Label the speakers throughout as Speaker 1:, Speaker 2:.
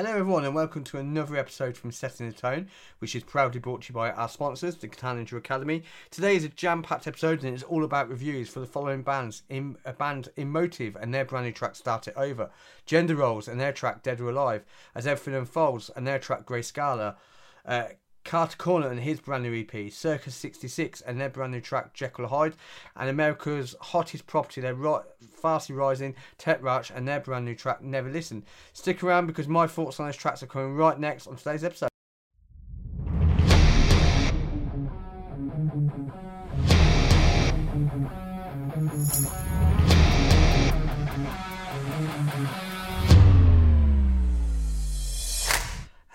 Speaker 1: Hello, everyone, and welcome to another episode from Setting the Tone, which is proudly brought to you by our sponsors, the Guitar Ninja Academy. Today is a jam-packed episode, and it's all about reviews for the following bands: in a band Emotive and their brand new track "Start It Over," Gender Roles and their track "Dead or Alive," as everything unfolds and their track "Grayscale." Uh, Catercorner and his brand new EP, Circus 66 and their brand new track Jekyll Hyde, and America's hottest property, their ri- fastly rising Tetrarch and their brand new track Never Listen. Stick around because my thoughts on those tracks are coming right next on today's episode.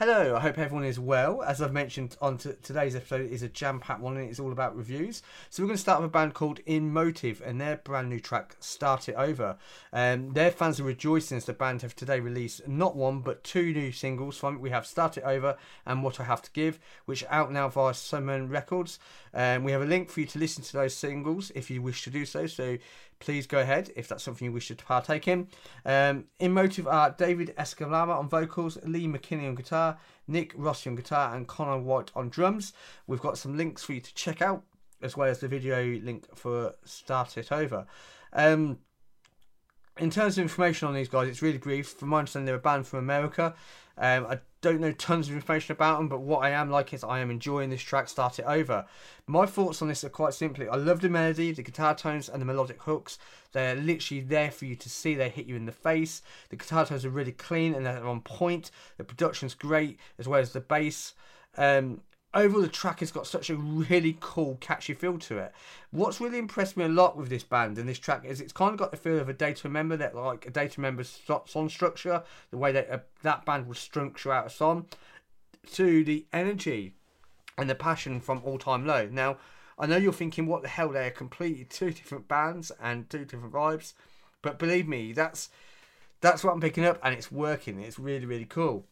Speaker 1: Hello, I hope everyone is well. As I've mentioned on today's episode is a jam-packed one and it's all about reviews. So we're going to start with a band called In Motive and their brand new track Start It Over. Um, their fans are rejoicing as the band have today released not one but two new singles from it. We have Start It Over and What I Have to Give, which are out now via Summon Records. Um, we have a link for you to listen to those singles if you wish to do so. So please go ahead if that's something you wish to partake in. Um, in Motive are David Escalama on vocals, Lee McKinney on guitar, Nick Rossi on guitar, and Connor White on drums. We've got some links for you to check out, as well as the video link for Start It Over. Um, in terms of information on these guys, it's really brief. From my understanding, they're a band from America. Um, I don't know tons of information about them, but what I am like is I am enjoying this track. Start it over. My thoughts on this are quite simply: I love the melody, the guitar tones, and the melodic hooks. They're literally there for you to see. They hit you in the face. The guitar tones are really clean and they're on point. The production's great as well as the bass. Um, overall the track has got such a really cool catchy feel to it. What's really impressed me a lot with this band and this track is it's kind of got the feel of a day to remember that like a day to remember song structure the way that uh, that band would structure out a song to the energy and the passion from all time low. Now i know you're thinking what the hell they're completely two different bands and two different vibes but believe me that's that's what i'm picking up and it's working. It's really really cool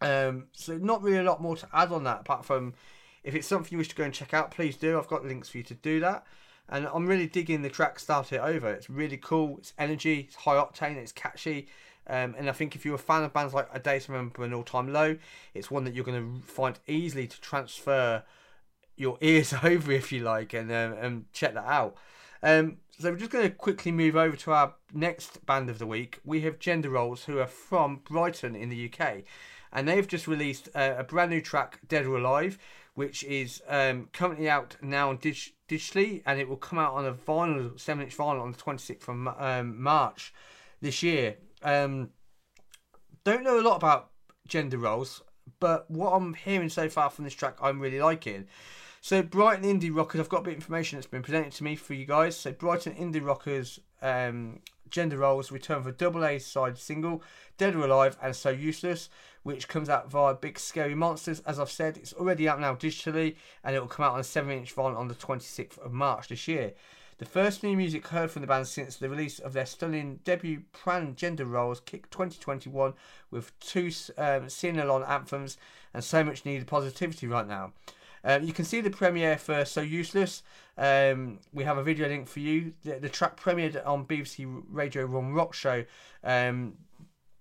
Speaker 1: um, so not really a lot more to add on that apart from if it's something you wish to go and check out, please do. I've got links for you to do that. And I'm really digging the track Start It Over. It's really cool. It's energy, it's high octane, it's catchy. Um, and I think if you're a fan of bands like A Day to Remember and All Time Low, it's one that you're going to find easily to transfer your ears over, if you like, and, um, and check that out. Um, so we're just going to quickly move over to our next band of the week. We have Gender Roles, who are from Brighton in the UK and they've just released a, a brand new track, Dead or Alive, which is um, currently out now on dig- digitally, and it will come out on a vinyl, seven-inch vinyl on the 26th of um, March this year. Um, don't know a lot about gender roles, but what I'm hearing so far from this track, I'm really liking. So Brighton Indie Rockers, I've got a bit of information that's been presented to me for you guys. So Brighton Indie Rockers um, Gender Roles return for double A side single, Dead or Alive and So Useless, which comes out via Big Scary Monsters. As I've said, it's already out now digitally and it will come out on a 7 inch vinyl on the 26th of March this year. The first new music heard from the band since the release of their stunning debut Prang Gender Roles Kick 2021 with two um, sing-along anthems and so much needed positivity right now. Um, you can see the premiere for So Useless. Um, we have a video link for you. The, the, track premiered on BBC Radio One Rock Show um,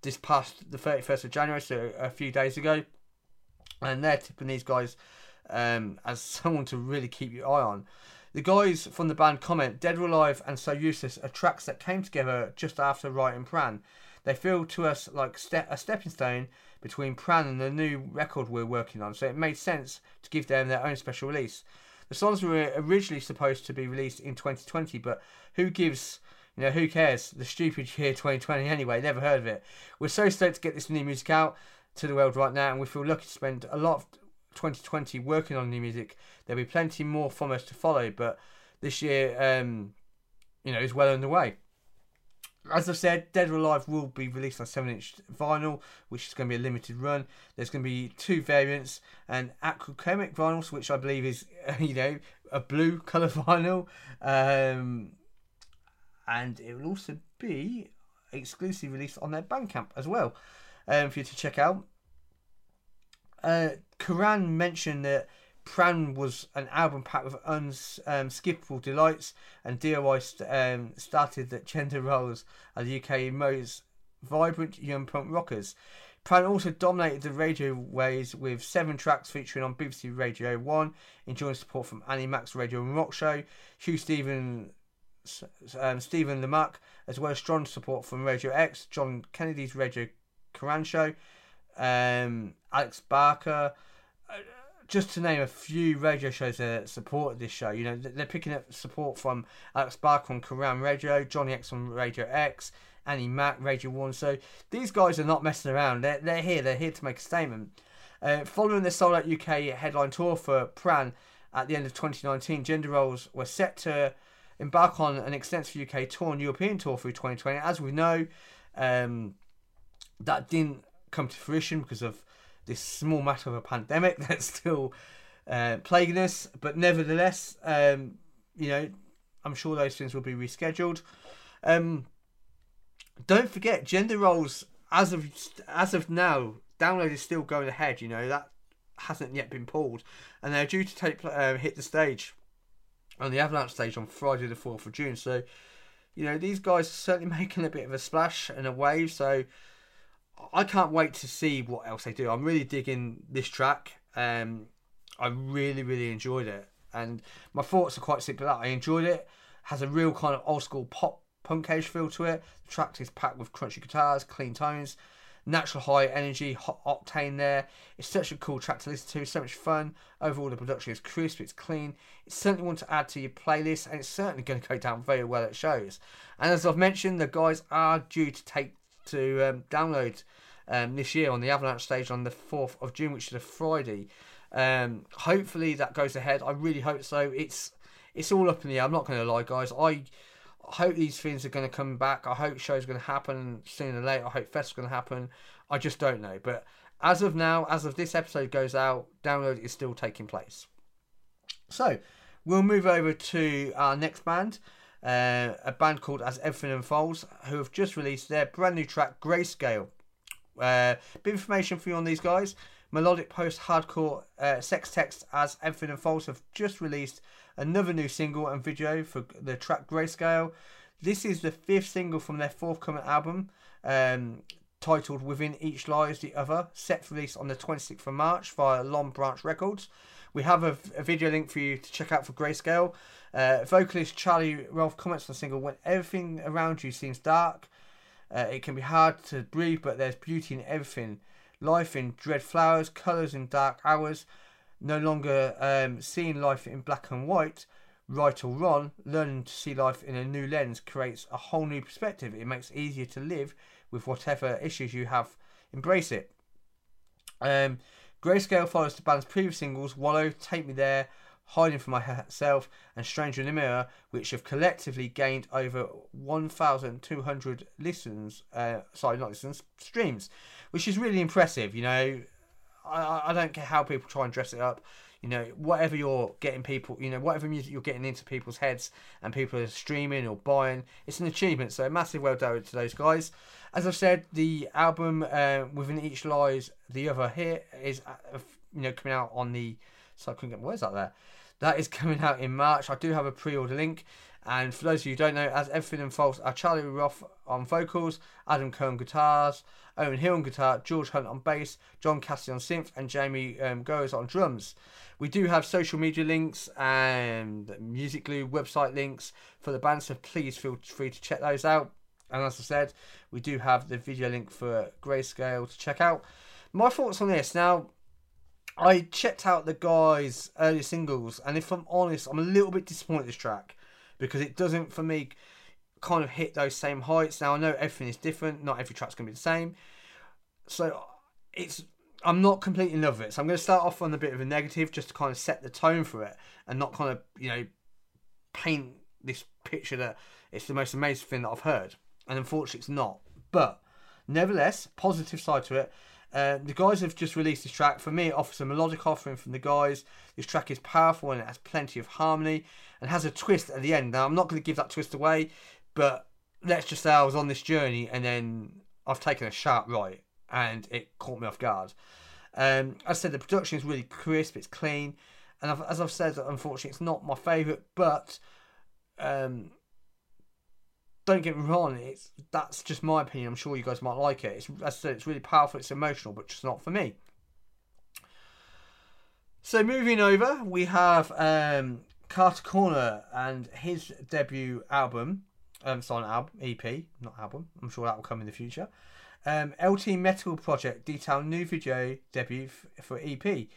Speaker 1: this past the 31st of January, so a few days ago. And they're tipping these guys um, as someone to really keep your eye on. The guys from the band comment Dead or Alive and So Useless are tracks that came together just after writing Prang. They feel to us like ste- a stepping stone between Prang and the new record we're working on, so it made sense to give them their own special release. The songs were originally supposed to be released in 2020, but who gives, you know, who cares? The stupid year 2020 anyway, never heard of it. We're so stoked to get this new music out to the world right now, and we feel lucky to spend a lot of 2020 working on new music. There'll be plenty more from us to follow, but this year, um, you know, is well underway as I said, Dead or Alive will be released on 7 inch vinyl, which is going to be a limited run. There's going to be two variants and aquachemic vinyls, which I believe is, you know, a blue colour vinyl. Um, and it will also be exclusively released on their Bandcamp as well um, for you to check out. Uh, Kerrang mentioned that Prang was an album packed with unskippable um, delights, and DOI st- um, started that Gender Roles are the UK's most vibrant young punk rockers. Prang also dominated the radio waves with seven tracks featuring on BBC Radio 1, enjoying support from Annie Mac's Radio and Rock Show, Huw Stephen, um, Stephen Lamacq, as well as strong support from Radio X, John Kennedy's Radio Kerrang Show, um, Alex Barker, uh, just to name a few radio shows that supported this show. You know, they're picking up support from Alex Barker on Kerrang Radio, Johnny X on Radio X, Annie Mac, Radio 1. So these guys are not messing around. They're, they're here. They're here to make a statement. Uh, following the Sold Out UK headline tour for Prang at the end of 2019, Gender Roles were set to embark on an extensive UK tour and European tour through 2020. As we know, um, that didn't come to fruition because of this small matter of a pandemic that's still uh, plaguing us. But nevertheless, um, you know, I'm sure those things will be rescheduled. Um, don't forget, gender roles as of as of now, download is still going ahead. You know that hasn't yet been pulled, and they're due to take uh, hit the stage on the Avalanche stage on Friday the fourth of June. So, you know these guys are certainly making a bit of a splash and a wave. So I can't wait to see what else they do. I'm really digging this track. Um, I really, really enjoyed it, and my thoughts are quite simple. I enjoyed it. Has a real kind of old school pop punkish feel to it. The track is packed with crunchy guitars, clean tones, natural high energy, hot octane. There, it's such a cool track to listen to. So much fun. Overall, the production is crisp. It's clean. It's certainly one to add to your playlist, and it's certainly going to go down very well at shows. And as I've mentioned, the guys are due to take to um, download um, this year on the Avalanche stage on the 4th of June, which is a Friday. Um, hopefully that goes ahead. I really hope so. It's it's all up in the air. I'm not going to lie, guys. I hope these things are going to come back. I hope shows are going to happen sooner or later. I hope fests going to happen. I just don't know. But as of now, as of this episode goes out, download is still taking place. So we'll move over to our next band uh, a band called As Everything Unfolds, who have just released their brand new track Grayscale. Uh, bit of information for you on these guys. Melodic post hardcore uh, sex text As Everything Unfolds have just released another new single and video for the track Grayscale. This is the fifth single from their forthcoming album, um, titled Within Each Lies the Other, set for release on the 26th of March via Long Branch Records. We have a, a video link for you to check out for Grayscale. Uh, vocalist Charlie Rolfe comments on the single When everything around you seems dark, uh, it can be hard to breathe, but there's beauty in everything. Life in dread flowers, colours in dark hours. No longer um, seeing life in black and white, right or wrong. Learning to see life in a new lens creates a whole new perspective. It makes it easier to live with whatever issues you have. Embrace it. Um, Grayscale follows the band's previous singles Wallow, Take Me There, Hiding from Myself, and Stranger in the Mirror, which have collectively gained over 1,200 listens, uh, sorry, not listens, streams, which is really impressive. You know, I, I don't care how people try and dress it up. You know, whatever you're getting people, you know, whatever music you're getting into people's heads and people are streaming or buying, it's an achievement. So, massive well done to those guys. As I've said, the album uh, Within Each Lies the Other here is, uh, you know, coming out on the. So I couldn't get words out there. That is coming out in March. I do have a pre-order link. And for those of you who don't know, as everything unfolds, are Charlie Roth on vocals, Adam Cohen guitars, Owen Hill on guitar, George Hunt on bass, John Cassidy on synth, and Jamie um, Goes on drums. We do have social media links and Music Glue website links for the band, so please feel free to check those out. And as I said, we do have the video link for Grayscale to check out. My thoughts on this now. I checked out the guys' early singles, and if I'm honest, I'm a little bit disappointed with this track because it doesn't, for me, kind of hit those same heights. Now I know everything is different; not every track's gonna be the same. So it's I'm not completely in love with it. So I'm going to start off on a bit of a negative, just to kind of set the tone for it, and not kind of you know paint this picture that it's the most amazing thing that I've heard. And unfortunately, it's not. But nevertheless, positive side to it. Uh, the guys have just released this track. For me, it offers a melodic offering from the guys. This track is powerful and it has plenty of harmony and has a twist at the end. Now, I'm not going to give that twist away, but let's just say I was on this journey and then I've taken a sharp right and it caught me off guard. Um, as I said, the production is really crisp, it's clean, and I've, as I've said, unfortunately, it's not my favourite, but um, don't get me wrong, it's that's just my opinion. I'm sure you guys might like it. It's as I said, it's really powerful, it's emotional, but just not for me. So moving over, we have um, Catercorner and his debut album. Um, sorry, album, EP, not album. I'm sure that will come in the future. Um, LT Metal Project detail new video debut f- for EP.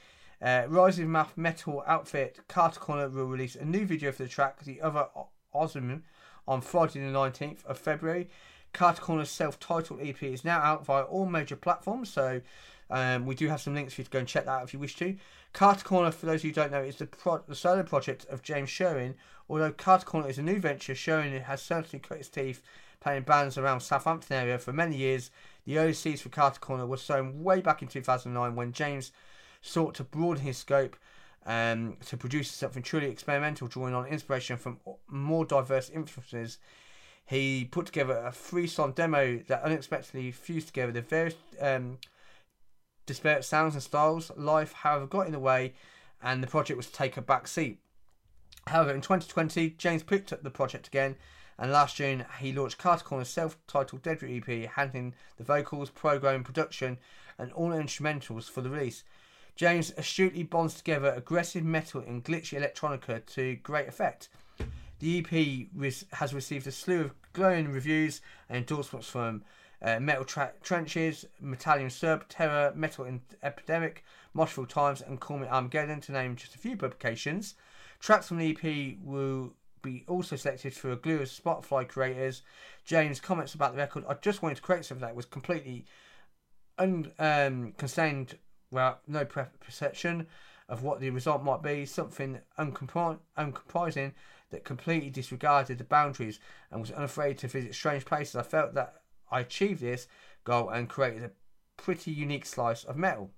Speaker 1: Uh, Rising Math Metal outfit Catercorner will release a new video for the track The Other Osman on Friday the 19th of February. Catercorner's self-titled EP is now out via all major platforms, so um, we do have some links for you to go and check that out if you wish to. Catercorner, for those who don't know, is the, pro- the solo project of James Sherwin. Although Catercorner is a new venture, Sherwin has certainly cut his teeth playing bands around Southampton area for many years. The early seeds for Catercorner were sown way back in 2009 when James sought to broaden his scope um, to produce something truly experimental, drawing on inspiration from more diverse influences. He put together a three song demo that unexpectedly fused together the various um, disparate sounds and styles. Life, however, got in the way, and the project was to take a back seat. However, in 2020, James picked up the project again, and last June he launched Catercorner's self-titled debut EP, handling the vocals, programming, production, and all instrumentals for the release. James astutely bonds together aggressive metal and glitchy electronica to great effect. The EP has received a slew of glowing reviews and endorsements from uh, Metal Tra- Trenches, Metallium Serb, Terror, Metal in- Epidemic, Moshville Times, and Call Me Armageddon, to name just a few publications. Tracks from the EP will be also selected for a glue of Spotify creators. James comments about the record. I just wanted to create something that was completely unconstrained, um, well, no perception of what the result might be. Something uncompri- uncomprising that completely disregarded the boundaries and was unafraid to visit strange places. I felt that I achieved this goal and created a pretty unique slice of metal.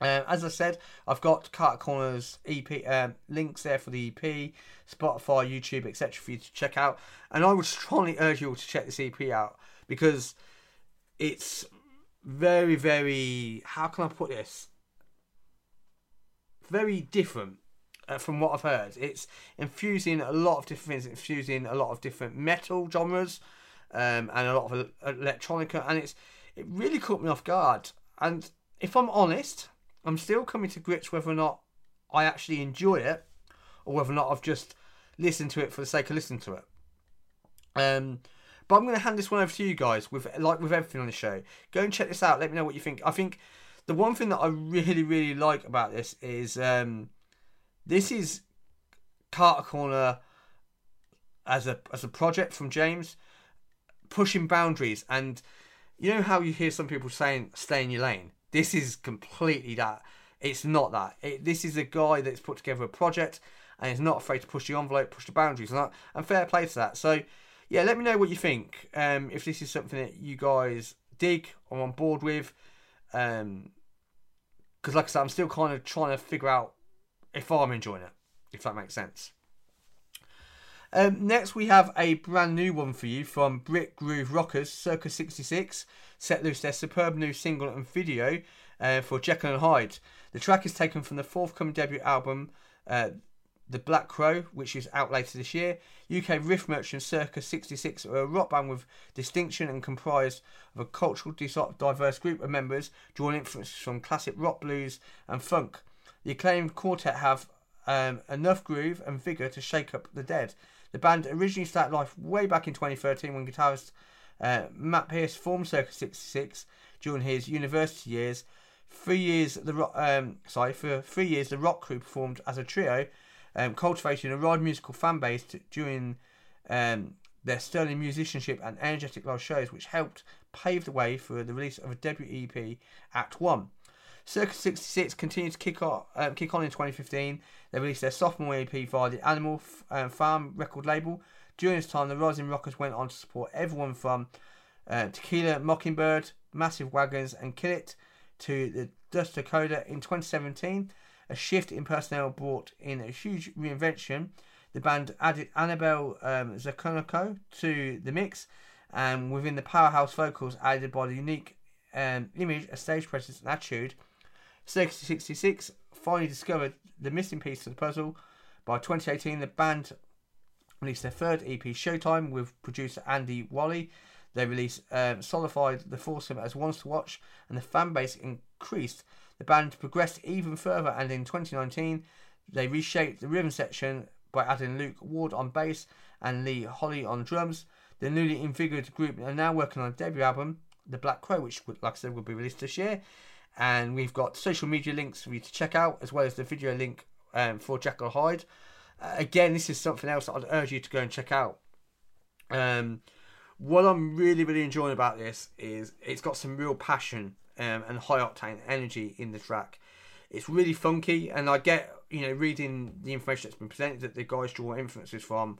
Speaker 1: Uh, as I said, I've got Catercorner's EP um, links there for the EP, Spotify, YouTube, etc. for you to check out. And I would strongly urge you all to check this EP out because it's very, very. How can I put this? Very different uh, from what I've heard. It's infusing a lot of different things, infusing a lot of different metal genres um, and a lot of electronica, and it's it really caught me off guard. And if I'm honest, I'm still coming to grips whether or not I actually enjoy it, or whether or not I've just listened to it for the sake of listening to it. Um, but I'm going to hand this one over to you guys with like with everything on the show. Go and check this out. Let me know what you think. I think the one thing that I really really like about this is um, this is Catercorner as a as a project from James pushing boundaries and you know how you hear some people saying stay in your lane this is completely that it's not that it, this is a guy that's put together a project and is not afraid to push the envelope push the boundaries and, and fair play to that so yeah let me know what you think um, if this is something that you guys dig or on board with um because like i said i'm still kind of trying to figure out if i'm enjoying it if that makes sense um, next, we have a brand new one for you from Brick Groove Rockers, Circus 66. Set loose their superb new single and video uh, for Jekyll and Hyde. The track is taken from the forthcoming debut album, uh, The Black Crow, which is out later this year. UK Riff Merchant Circus 66 are a rock band with distinction and comprised of a culturally diverse group of members, drawing influences from classic rock, blues, and funk. The acclaimed quartet have um, enough groove and vigour to shake up the dead. The band originally started life way back in 2013 when guitarist uh, Matt Pierce formed Circus 66 during his university years. Three years, the um, sorry, for three years, the rock crew performed as a trio, um, cultivating a wide musical fan base during um, their sterling musicianship and energetic live shows, which helped pave the way for the release of a debut EP, Act One. Circus 66 continued to kick on, um, kick on in 2015. They released their sophomore EP via the Animal um, Farm record label. During this time, the Rising Rockers went on to support everyone from uh, Tequila Mockingbird, Massive Wagons, and Kill It to the Dust Dakota in 2017. A shift in personnel brought in a huge reinvention. The band added Annabelle um, to the mix, and within the powerhouse vocals added by the unique um, image, a stage presence, and attitude 66 finally discovered the missing piece of the puzzle. By 2018, the band released their third EP, Showtime, with producer Andy Wally. They released um, solidified the foursome as ones to watch, and the fan base increased. The band progressed even further, and in 2019, they reshaped the rhythm section by adding Luke Ward on bass and Lee Holly on drums. The newly invigorated group are now working on a debut album, The Black Crow, which, like I said, will be released this year. And we've got social media links for you to check out, as well as the video link um, for Jekyll Hyde. Uh, again, this is something else I'd urge you to go and check out. Um, what I'm really, really enjoying about this is it's got some real passion um, and high octane energy in the track. It's really funky, and I get, you know, reading the information that's been presented that the guys draw influences from,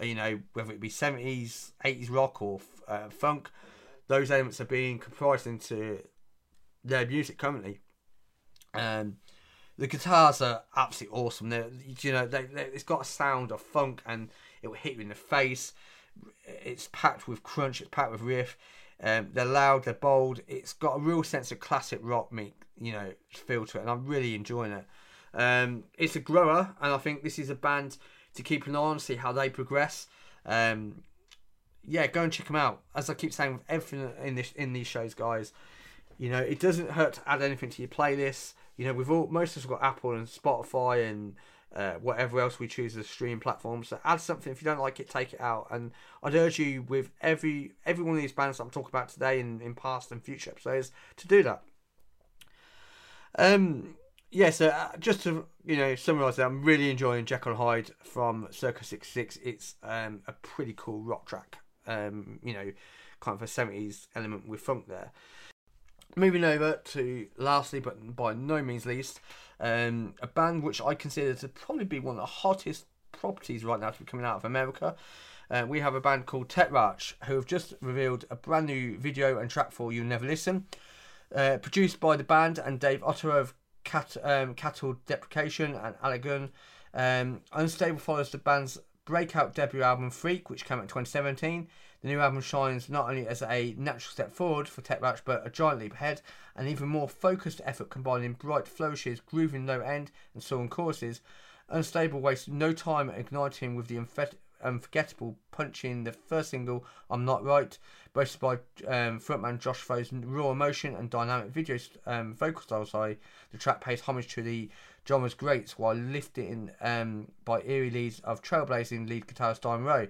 Speaker 1: you know, whether it be 70s, 80s rock or uh, funk, those elements are being comprised into their music currently. Um, the guitars are absolutely awesome. They're, you know, they, they, it's got a sound of funk, and it will hit you in the face. It's packed with crunch. It's packed with riff. Um, they're loud. They're bold. It's got a real sense of classic rock, me, you know, feel to it, and I'm really enjoying it. Um, it's a grower, and I think this is a band to keep an eye on, see how they progress. Um, yeah, go and check them out. As I keep saying with everything in this in these shows, guys, you know, it doesn't hurt to add anything to your playlist. You know, we've all most of us got Apple and Spotify and uh, whatever else we choose as stream platforms. So add something. If you don't like it, take it out. And I'd urge you with every every one of these bands I'm talking about today and in past and future episodes to do that. Um, yeah. So uh, just to you know summarize that, I'm really enjoying Jekyll Hyde from Circus 66. It's um, a pretty cool rock track. Um, you know, kind of a 70s element with funk there. Moving over to lastly, but by no means least, um, a band which I consider to probably be one of the hottest properties right now to be coming out of America. Uh, we have a band called Tetrarch who have just revealed a brand new video and track for You Never Listen. Uh, produced by the band and Dave Otter of Cat, um, Cattle Decapitation and Allegaeon. Um, Unstable follows the band's breakout debut album Freak, which came out in 2017. The new album shines not only as a natural step forward for Tetrarch, but a giant leap ahead, an even more focused effort combining bright flourishes, grooving low end, and soaring choruses. Unstable wastes no time igniting with the unforgettable punching the first single, I'm Not Right, boasted by um, frontman Josh Fore's raw emotion and dynamic video um, vocal style. Sorry, the track pays homage to the genre's greats while lifted um, by eerie leads of trailblazing lead guitarist Diamond Rowe.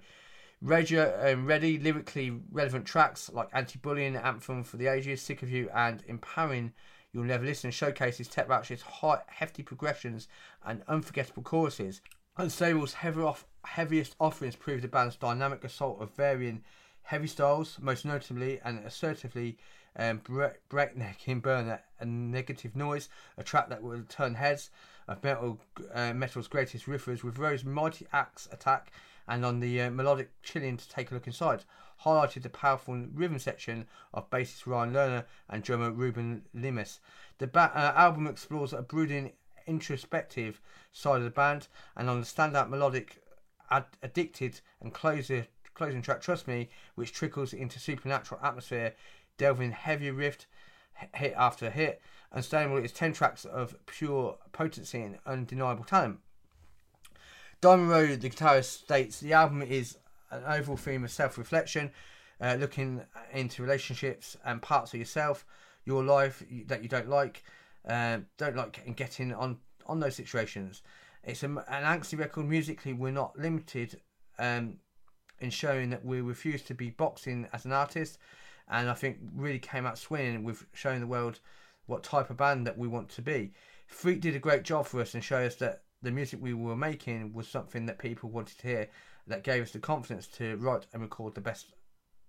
Speaker 1: Ready, um, ready lyrically relevant tracks like Anti-Bullying, Anthem for the Ages, Sick of You, and Empowering You'll Never Listen showcases Tetrarch's high, hefty progressions and unforgettable choruses. Unstable's heavy off, heaviest offerings prove the band's dynamic assault of varying heavy styles, most notably and assertively um, breakneck in Burner and Negative Noise, a track that will turn heads of metal, uh, metal's greatest riffers with Rowe's mighty axe attack and on the uh, melodic chilling to take a look inside, highlighted the powerful rhythm section of bassist Ryan Lerner and drummer Ruben Limas. The ba- uh, album explores a brooding, introspective side of the band, and on the standout melodic, ad- addicted and closer, closing track, Trust Me, which trickles into supernatural atmosphere, delving heavy riff hit after hit. Unstable is 10 tracks of pure potency and undeniable talent. Diamond Rowe, the guitarist, states the album is an overall theme of self reflection, uh, looking into relationships and parts of yourself, your life that you don't like, uh, don't like, and getting on, on those situations. It's a, an angsty record musically. We're not limited um, in showing that we refuse to be boxing as an artist, and I think really came out swinging with showing the world what type of band that we want to be. Freak did a great job for us and showed us that the music we were making was something that people wanted to hear that gave us the confidence to write and record the best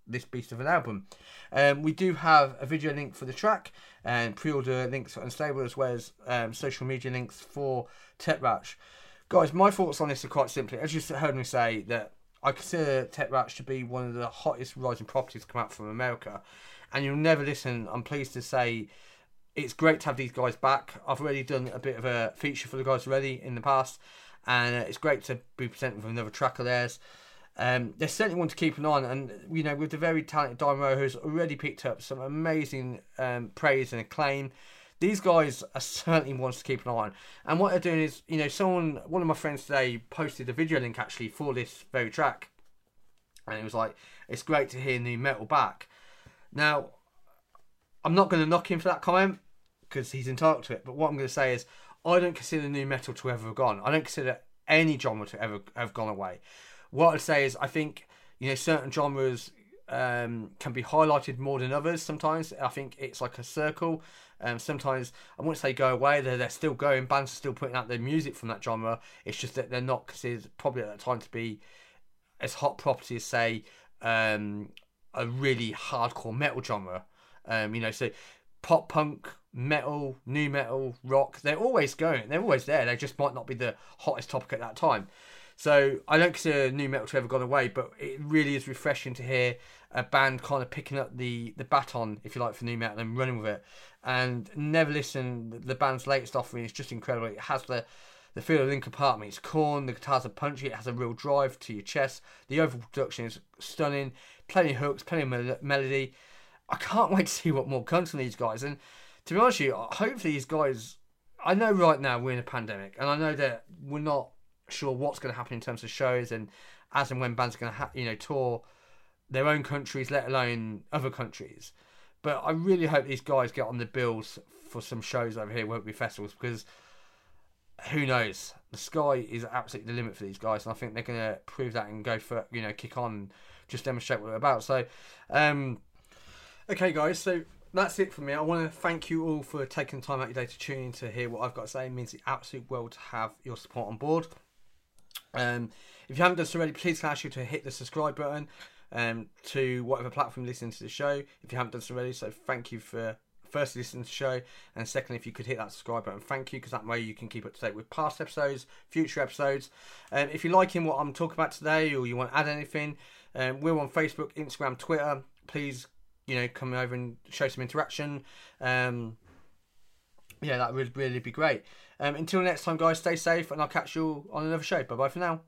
Speaker 1: this beast of an album. Um, we do have a video link for the track and pre-order links for Unstable as well as um, social media links for Tetrarch. Guys, my thoughts on this are quite simply, as you heard me say, that I consider Tetrarch to be one of the hottest rising properties to come out from America. And you'll never listen, I'm pleased to say it's great to have these guys back. I've already done a bit of a feature for the guys already in the past, and uh, it's great to be presented with another track of theirs. Um, there's certainly one to keep an eye on, and you know, with the very talented Dynamo who's already picked up some amazing um, praise and acclaim. these guys are certainly ones to keep an eye on. And what they're doing is, you know, someone, one of my friends today posted a video link actually for this very track, and it was like, it's great to hear nu metal back. Now, I'm not going to knock him for that comment because he's entitled to it. But what I'm going to say is, I don't consider nu metal to ever have gone. I don't consider any genre to ever have gone away. What I'd say is, I think you know certain genres um, can be highlighted more than others. Sometimes I think it's like a circle. Um, sometimes I wouldn't say go away. They're, they're still going. Bands are still putting out their music from that genre. It's just that they're not considered probably at that time to be as hot property as say um, a really hardcore metal genre. Um, you know, so pop punk, metal, nu metal, rock, they're always going. They're always there. They just might not be the hottest topic at that time. So I don't consider nu metal to ever gone away, but it really is refreshing to hear a band kind of picking up the the baton, if you like, for nu metal and running with it. And never listen. The band's latest offering is just incredible. It has the the feel of Linkin Park. It's Korn. The guitars are punchy. It has a real drive to your chest. The overall production is stunning. Plenty of hooks, plenty of mel- melody. I can't wait to see what more comes from these guys. And to be honest with you, hopefully these guys. I know right now we're in a pandemic, and I know that we're not sure what's going to happen in terms of shows and as and when bands are going to ha- you know tour their own countries, let alone other countries. But I really hope these guys get on the bills for some shows over here, won't be festivals, because who knows? The sky is absolutely the limit for these guys, and I think they're going to prove that and go for you know kick on, just demonstrate what they're about. So, um, okay, guys, so that's it for me. I want to thank you all for taking time out your day to tune in to hear what I've got to say. It means the absolute world to have your support on board. Um, if you haven't done so already, please can I ask you to hit the subscribe button um, to whatever platform you listen to the show. If you haven't done so already, so thank you for first listening to the show, and secondly, if you could hit that subscribe button, thank you, because that way you can keep up to date with past episodes, future episodes. Um, if you're liking what I'm talking about today, or you want to add anything, um, we're on Facebook, Instagram, Twitter. Please, you know, come over and show some interaction. Um, yeah, that would really be great. Um, until next time, guys, stay safe, and I'll catch you on another show. Bye bye for now.